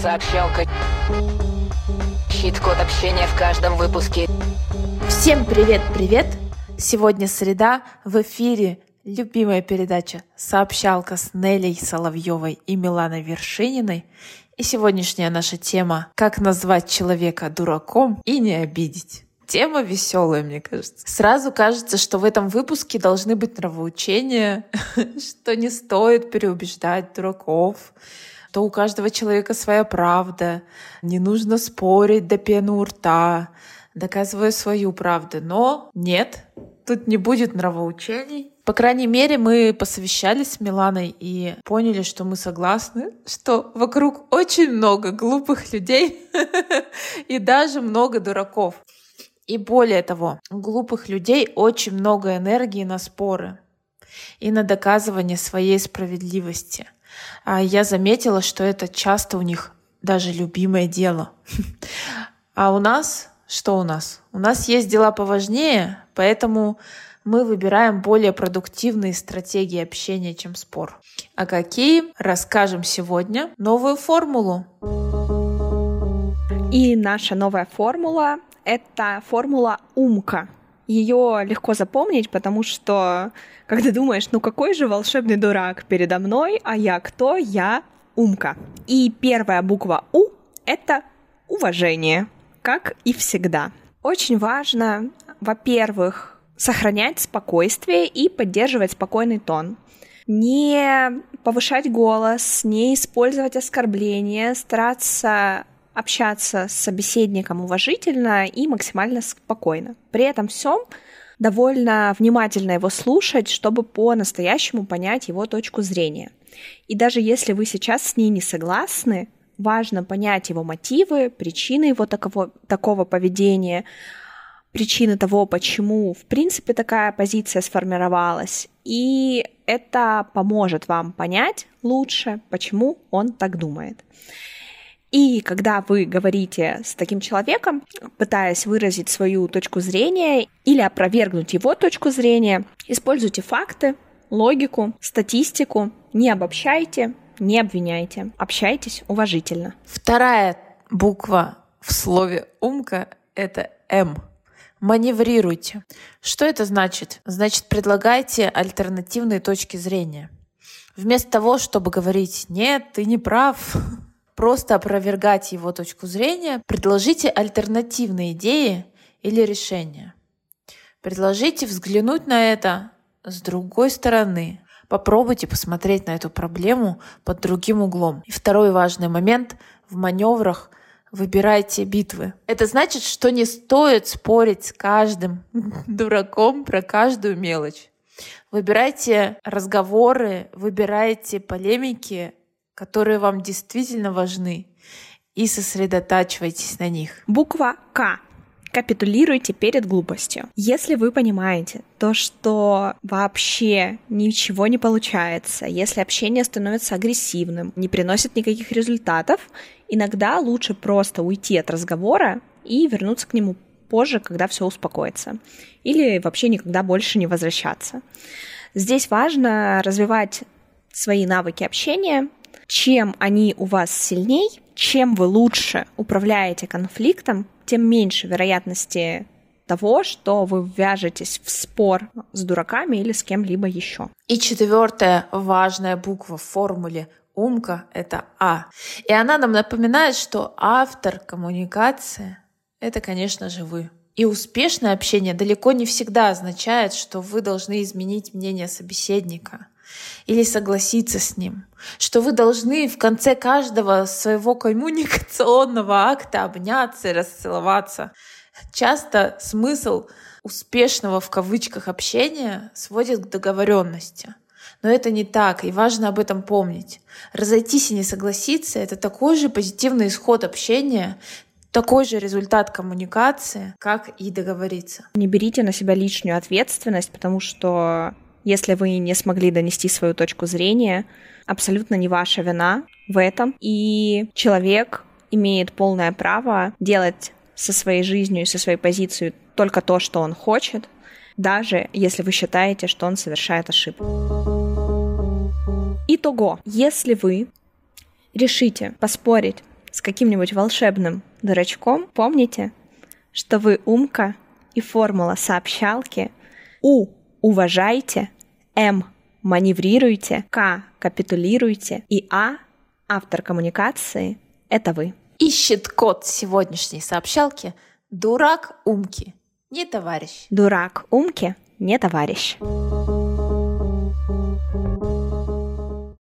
Сообщалка. Щит-код общения в каждом выпуске. Всем привет-привет! Сегодня среда, в эфире любимая передача «Сообщалка» с Нелей Соловьевой и Миланой Вершининой. И сегодняшняя наша тема «Как назвать человека дураком и не обидеть». Тема веселая, мне кажется. Сразу кажется, что в этом выпуске должны быть нравоучения, что не стоит переубеждать дураков, что у каждого человека своя правда, не нужно спорить до пены у рта, доказывая свою правду. Но нет, тут не будет нравоучений. По крайней мере, мы посовещались с Миланой и поняли, что мы согласны, что вокруг очень много глупых людей и даже много дураков. И более того, у глупых людей очень много энергии на споры и на доказывание своей справедливости. А я заметила, что это часто у них даже любимое дело. А у нас что у нас? У нас есть дела поважнее, поэтому мы выбираем более продуктивные стратегии общения, чем спор. А какие? Расскажем сегодня новую формулу. И наша новая формула — это формула «умка». Ее легко запомнить, потому что, когда думаешь, ну какой же волшебный дурак передо мной, а я кто? Я умка. И первая буква «у» — это уважение, как и всегда. Очень важно, во-первых, сохранять спокойствие и поддерживать спокойный тон. Не повышать голос, не использовать оскорбления, стараться общаться с собеседником уважительно и максимально спокойно. При этом всем довольно внимательно его слушать, чтобы по-настоящему понять его точку зрения. И даже если вы сейчас с ней не согласны, важно понять его мотивы, причины его такого, такого поведения, причины того, почему в принципе такая позиция сформировалась. И это поможет вам понять лучше, почему он так думает. И когда вы говорите с таким человеком, пытаясь выразить свою точку зрения или опровергнуть его точку зрения, используйте факты, логику, статистику, не обобщайте, не обвиняйте, общайтесь уважительно. Вторая буква в слове «умка» — это «М». Маневрируйте. Что это значит? Значит, предлагайте альтернативные точки зрения. Вместо того, чтобы говорить «нет, ты не прав», просто опровергать его точку зрения, предложите альтернативные идеи или решения. Предложите взглянуть на это с другой стороны. Попробуйте посмотреть на эту проблему под другим углом. И второй важный момент в маневрах выбирайте битвы. Это значит, что не стоит спорить с каждым дураком про каждую мелочь. Выбирайте разговоры, выбирайте полемики, которые вам действительно важны, и сосредотачивайтесь на них. Буква К. Капитулируйте перед глупостью. Если вы понимаете то, что вообще ничего не получается, если общение становится агрессивным, не приносит никаких результатов, иногда лучше просто уйти от разговора и вернуться к нему позже, когда все успокоится. Или вообще никогда больше не возвращаться. Здесь важно развивать свои навыки общения, чем они у вас сильней, чем вы лучше управляете конфликтом, тем меньше вероятности того, что вы ввяжетесь в спор с дураками или с кем-либо еще. И четвертая важная буква в формуле умка — это А. И она нам напоминает, что автор коммуникации — это, конечно же, вы. И успешное общение далеко не всегда означает, что вы должны изменить мнение собеседника или согласиться с ним, что вы должны в конце каждого своего коммуникационного акта обняться и расцеловаться. Часто смысл успешного в кавычках общения сводит к договоренности. Но это не так, и важно об этом помнить. Разойтись и не согласиться — это такой же позитивный исход общения, такой же результат коммуникации, как и договориться. Не берите на себя лишнюю ответственность, потому что если вы не смогли донести свою точку зрения, абсолютно не ваша вина в этом. И человек имеет полное право делать со своей жизнью и со своей позицией только то, что он хочет, даже если вы считаете, что он совершает ошибку. Итого, если вы решите поспорить с каким-нибудь волшебным дурачком, помните, что вы умка и формула сообщалки У – уважайте, М – маневрируйте, К – капитулируйте и А – автор коммуникации – это вы. Ищет код сегодняшней сообщалки «Дурак умки». Не товарищ. Дурак умки не товарищ.